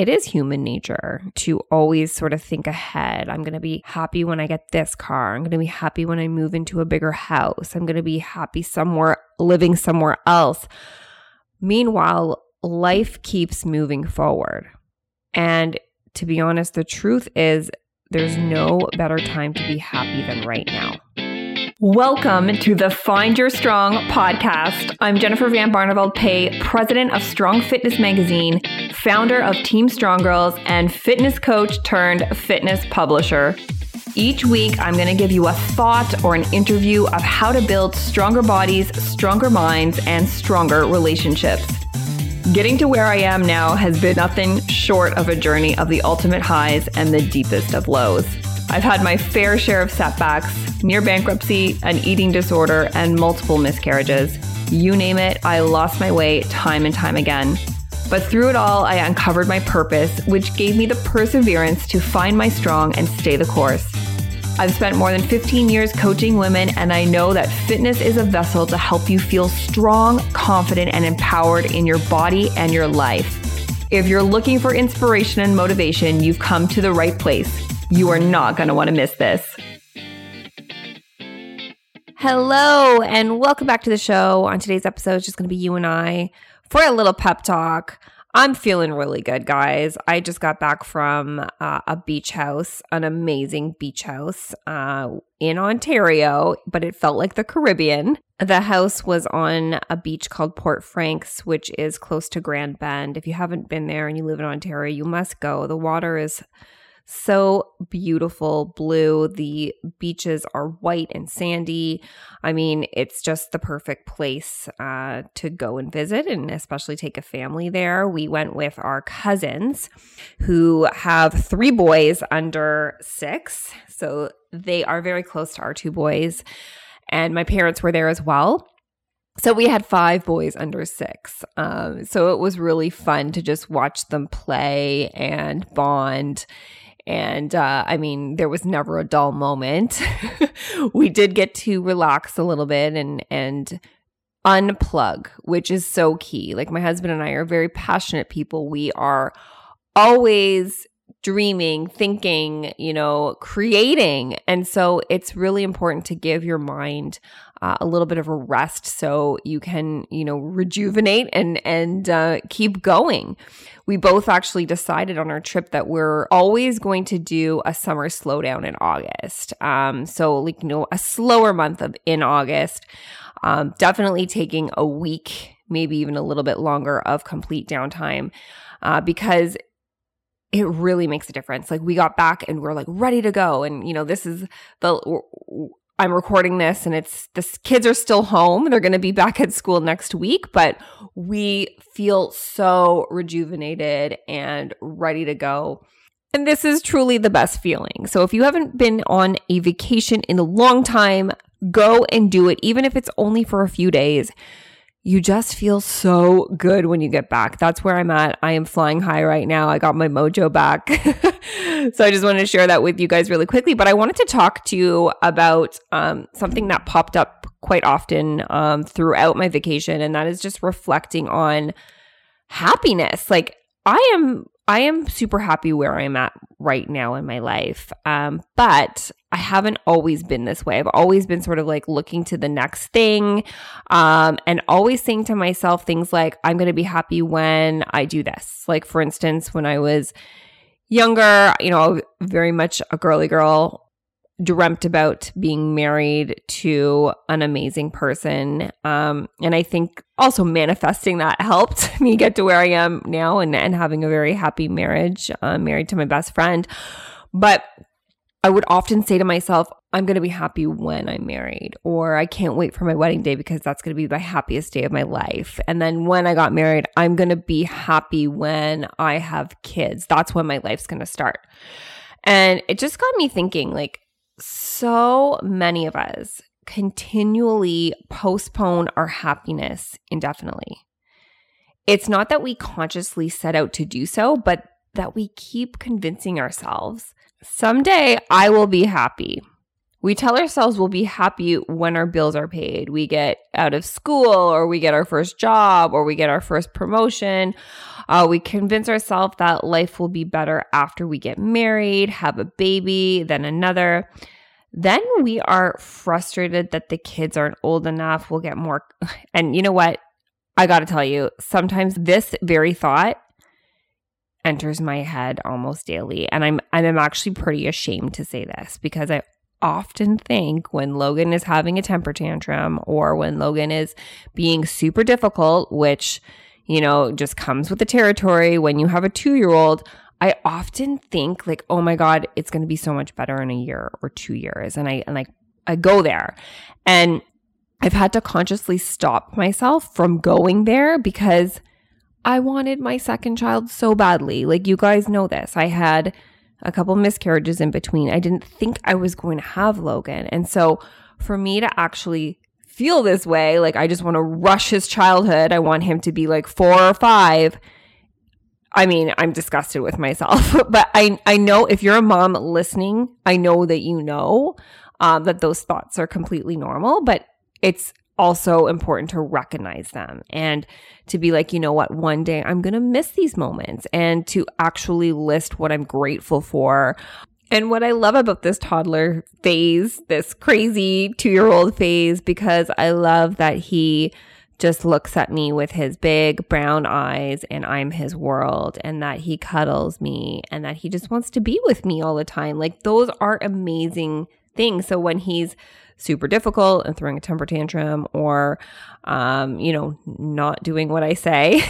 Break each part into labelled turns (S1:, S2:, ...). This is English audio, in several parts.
S1: it is human nature to always sort of think ahead. I'm going to be happy when I get this car. I'm going to be happy when I move into a bigger house. I'm going to be happy somewhere, living somewhere else. Meanwhile, life keeps moving forward. And to be honest, the truth is there's no better time to be happy than right now.
S2: Welcome to the Find Your Strong podcast. I'm Jennifer Van Barneveld Pay, president of Strong Fitness Magazine, founder of Team Strong Girls, and fitness coach turned fitness publisher. Each week, I'm going to give you a thought or an interview of how to build stronger bodies, stronger minds, and stronger relationships. Getting to where I am now has been nothing short of a journey of the ultimate highs and the deepest of lows. I've had my fair share of setbacks, near bankruptcy, an eating disorder, and multiple miscarriages. You name it, I lost my way time and time again. But through it all, I uncovered my purpose, which gave me the perseverance to find my strong and stay the course. I've spent more than 15 years coaching women, and I know that fitness is a vessel to help you feel strong, confident, and empowered in your body and your life. If you're looking for inspiration and motivation, you've come to the right place. You are not going to want to miss this.
S1: Hello, and welcome back to the show. On today's episode, it's just going to be you and I for a little pep talk. I'm feeling really good, guys. I just got back from uh, a beach house, an amazing beach house uh, in Ontario, but it felt like the Caribbean. The house was on a beach called Port Franks, which is close to Grand Bend. If you haven't been there and you live in Ontario, you must go. The water is so beautiful blue. The beaches are white and sandy. I mean, it's just the perfect place uh, to go and visit and especially take a family there. We went with our cousins who have three boys under six. So they are very close to our two boys. And my parents were there as well. So we had five boys under six. Um, so it was really fun to just watch them play and bond and uh, I mean, there was never a dull moment. we did get to relax a little bit and and unplug, which is so key. Like my husband and I are very passionate people. We are always dreaming, thinking, you know, creating. And so it's really important to give your mind uh, a little bit of a rest so you can, you know, rejuvenate and and uh, keep going. We both actually decided on our trip that we're always going to do a summer slowdown in August. Um, so like you know, a slower month of in August. Um, definitely taking a week, maybe even a little bit longer of complete downtime. Uh, because it really makes a difference. Like we got back and we're like ready to go. And you know, this is the I'm recording this and it's the kids are still home. They're going to be back at school next week, but we feel so rejuvenated and ready to go. And this is truly the best feeling. So if you haven't been on a vacation in a long time, go and do it, even if it's only for a few days you just feel so good when you get back. That's where I'm at. I am flying high right now. I got my mojo back. so I just wanted to share that with you guys really quickly. But I wanted to talk to you about um, something that popped up quite often um, throughout my vacation, and that is just reflecting on happiness. Like, I am I am super happy where I'm at right now in my life. Um, but I haven't always been this way. I've always been sort of like looking to the next thing um, and always saying to myself things like, I'm going to be happy when I do this. Like, for instance, when I was younger, you know, very much a girly girl, dreamt about being married to an amazing person. Um, and I think also manifesting that helped me get to where I am now and, and having a very happy marriage, uh, married to my best friend. But I would often say to myself, I'm going to be happy when I'm married, or I can't wait for my wedding day because that's going to be the happiest day of my life. And then when I got married, I'm going to be happy when I have kids. That's when my life's going to start. And it just got me thinking like, so many of us continually postpone our happiness indefinitely. It's not that we consciously set out to do so, but that we keep convincing ourselves someday I will be happy. We tell ourselves we'll be happy when our bills are paid. We get out of school or we get our first job or we get our first promotion. Uh, we convince ourselves that life will be better after we get married, have a baby, then another. Then we are frustrated that the kids aren't old enough. We'll get more. And you know what? I got to tell you, sometimes this very thought enters my head almost daily and I'm I'm actually pretty ashamed to say this because I often think when Logan is having a temper tantrum or when Logan is being super difficult, which, you know, just comes with the territory when you have a two year old, I often think like, oh my God, it's going to be so much better in a year or two years. And I, and like, I go there and I've had to consciously stop myself from going there because I wanted my second child so badly. Like, you guys know this. I had, a couple miscarriages in between. I didn't think I was going to have Logan. And so for me to actually feel this way, like I just want to rush his childhood, I want him to be like four or five. I mean, I'm disgusted with myself, but I, I know if you're a mom listening, I know that you know um, that those thoughts are completely normal, but it's also important to recognize them and to be like, you know what, one day I'm going to miss these moments and to actually list what I'm grateful for. And what I love about this toddler phase, this crazy two year old phase, because I love that he just looks at me with his big brown eyes and I'm his world and that he cuddles me and that he just wants to be with me all the time. Like those are amazing things. So when he's super difficult and throwing a temper tantrum or, um, you know, not doing what I say,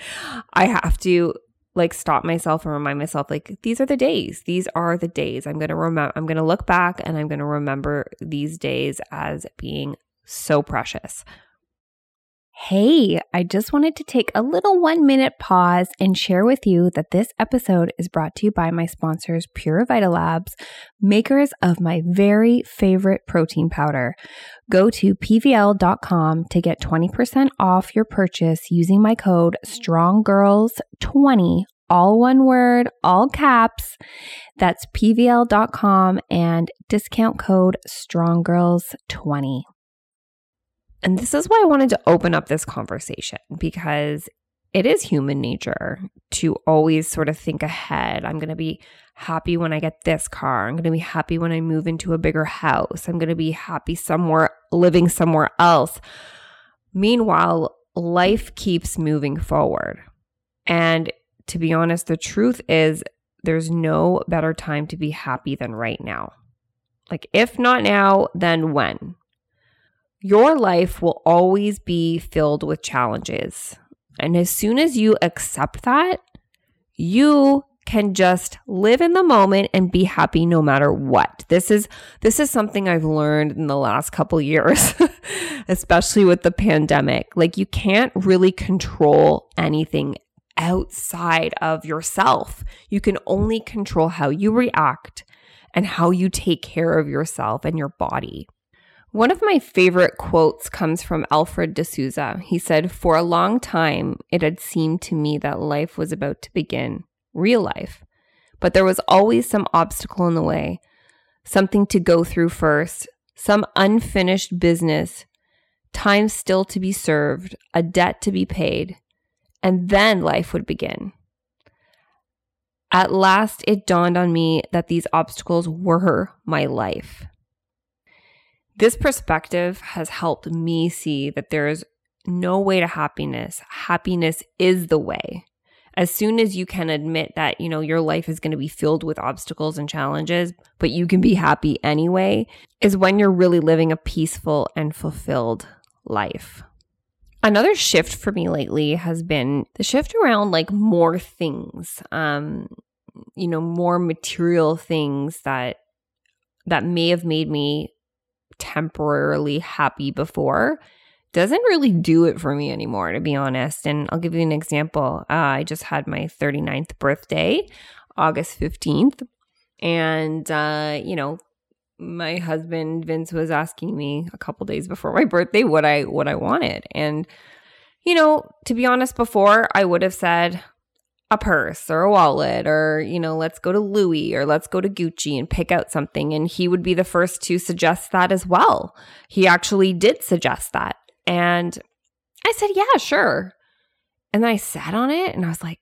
S1: I have to like stop myself and remind myself like these are the days. These are the days. I'm going to remember i'm going to look back and i'm going to remember these days as being so precious
S2: Hey, I just wanted to take a little one minute pause and share with you that this episode is brought to you by my sponsors, Pure Vita Labs, makers of my very favorite protein powder. Go to pvl.com to get 20% off your purchase using my code STRONGGIRLS20, all one word, all caps. That's pvl.com and discount code STRONGGIRLS20.
S1: And this is why I wanted to open up this conversation because it is human nature to always sort of think ahead. I'm going to be happy when I get this car. I'm going to be happy when I move into a bigger house. I'm going to be happy somewhere, living somewhere else. Meanwhile, life keeps moving forward. And to be honest, the truth is there's no better time to be happy than right now. Like, if not now, then when? Your life will always be filled with challenges. And as soon as you accept that, you can just live in the moment and be happy no matter what. This is this is something I've learned in the last couple years, especially with the pandemic. Like you can't really control anything outside of yourself. You can only control how you react and how you take care of yourself and your body. One of my favorite quotes comes from Alfred de Souza. He said, For a long time, it had seemed to me that life was about to begin, real life. But there was always some obstacle in the way, something to go through first, some unfinished business, time still to be served, a debt to be paid, and then life would begin. At last, it dawned on me that these obstacles were my life. This perspective has helped me see that there is no way to happiness. Happiness is the way. As soon as you can admit that, you know, your life is going to be filled with obstacles and challenges, but you can be happy anyway, is when you're really living a peaceful and fulfilled life. Another shift for me lately has been the shift around like more things, um, you know, more material things that that may have made me temporarily happy before doesn't really do it for me anymore, to be honest. And I'll give you an example. Uh, I just had my 39th birthday, August 15th. And, uh, you know, my husband Vince was asking me a couple days before my birthday what I what I wanted. And you know, to be honest before I would have said a purse or a wallet or, you know, let's go to Louis or let's go to Gucci and pick out something. And he would be the first to suggest that as well. He actually did suggest that. And I said, yeah, sure. And then I sat on it and I was like,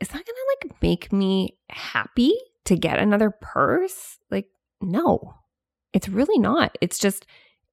S1: is that going to like make me happy to get another purse? Like, no, it's really not. It's just,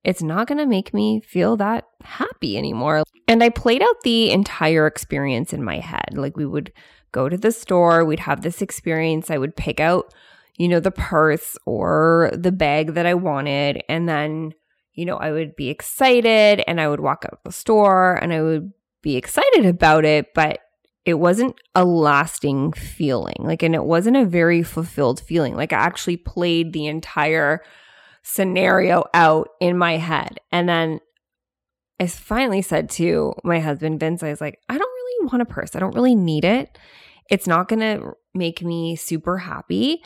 S1: it's not going to make me feel that happy anymore. And I played out the entire experience in my head. Like we would go to the store, we'd have this experience. I would pick out, you know, the purse or the bag that I wanted. And then, you know, I would be excited and I would walk out the store and I would be excited about it, but it wasn't a lasting feeling. Like, and it wasn't a very fulfilled feeling. Like, I actually played the entire scenario out in my head. And then I finally said to my husband, Vince, I was like, I don't want a purse. I don't really need it. It's not going to make me super happy.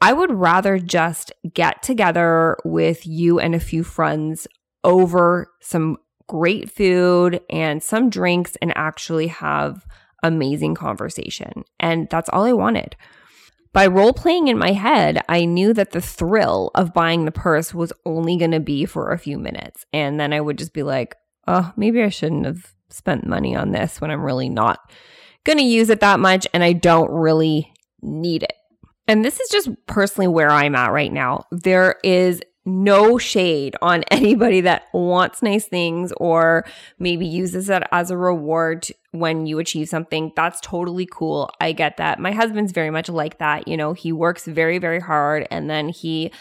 S1: I would rather just get together with you and a few friends over some great food and some drinks and actually have amazing conversation. And that's all I wanted. By role playing in my head, I knew that the thrill of buying the purse was only going to be for a few minutes. And then I would just be like, oh, maybe I shouldn't have spent money on this when I'm really not going to use it that much and I don't really need it. And this is just personally where I'm at right now. There is no shade on anybody that wants nice things or maybe uses it as a reward when you achieve something. That's totally cool. I get that. My husband's very much like that. You know, he works very, very hard and then he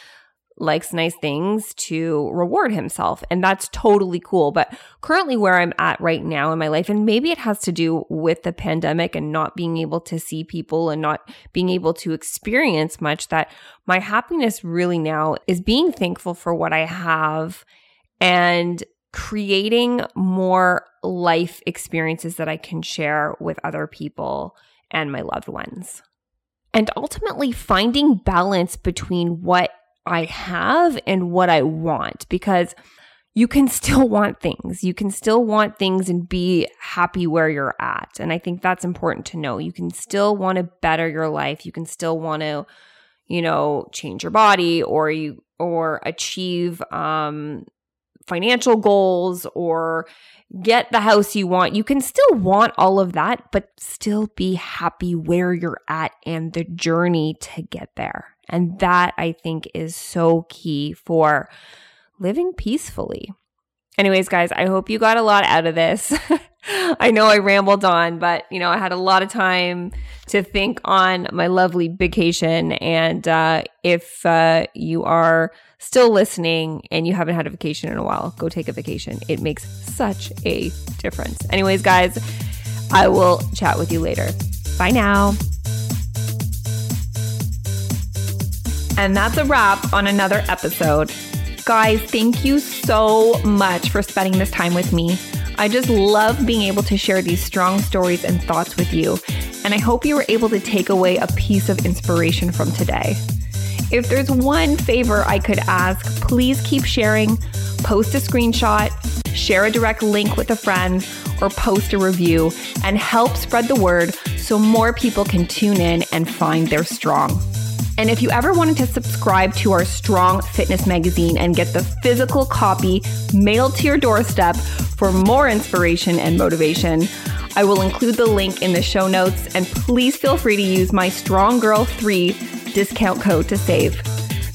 S1: likes nice things to reward himself. And that's totally cool. But currently, where I'm at right now in my life, and maybe it has to do with the pandemic and not being able to see people and not being able to experience much, that my happiness really now is being thankful for what I have and creating more life experiences that I can share with other people and my loved ones. And ultimately, finding balance between what I have and what I want because you can still want things. You can still want things and be happy where you're at. And I think that's important to know. You can still want to better your life. You can still want to, you know, change your body or you or achieve um financial goals or get the house you want. You can still want all of that, but still be happy where you're at and the journey to get there. And that I think is so key for living peacefully. Anyways, guys, I hope you got a lot out of this. I know I rambled on, but you know, I had a lot of time to think on my lovely vacation. And uh, if uh, you are still listening and you haven't had a vacation in a while, go take a vacation. It makes such a difference. Anyways, guys, I will chat with you later. Bye now. And that's a wrap on another episode. Guys, thank you so much for spending this time with me. I just love being able to share these strong stories and thoughts with you. And I hope you were able to take away a piece of inspiration from today. If there's one favor I could ask, please keep sharing, post a screenshot, share a direct link with a friend, or post a review and help spread the word so more people can tune in and find their strong. And if you ever wanted to subscribe to our Strong Fitness magazine and get the physical copy mailed to your doorstep for more inspiration and motivation, I will include the link in the show notes. And please feel free to use my Strong Girl 3 discount code to save.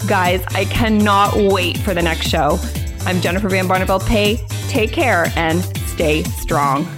S1: Guys, I cannot wait for the next show. I'm Jennifer Van Barneveld Pay. Take care and stay strong.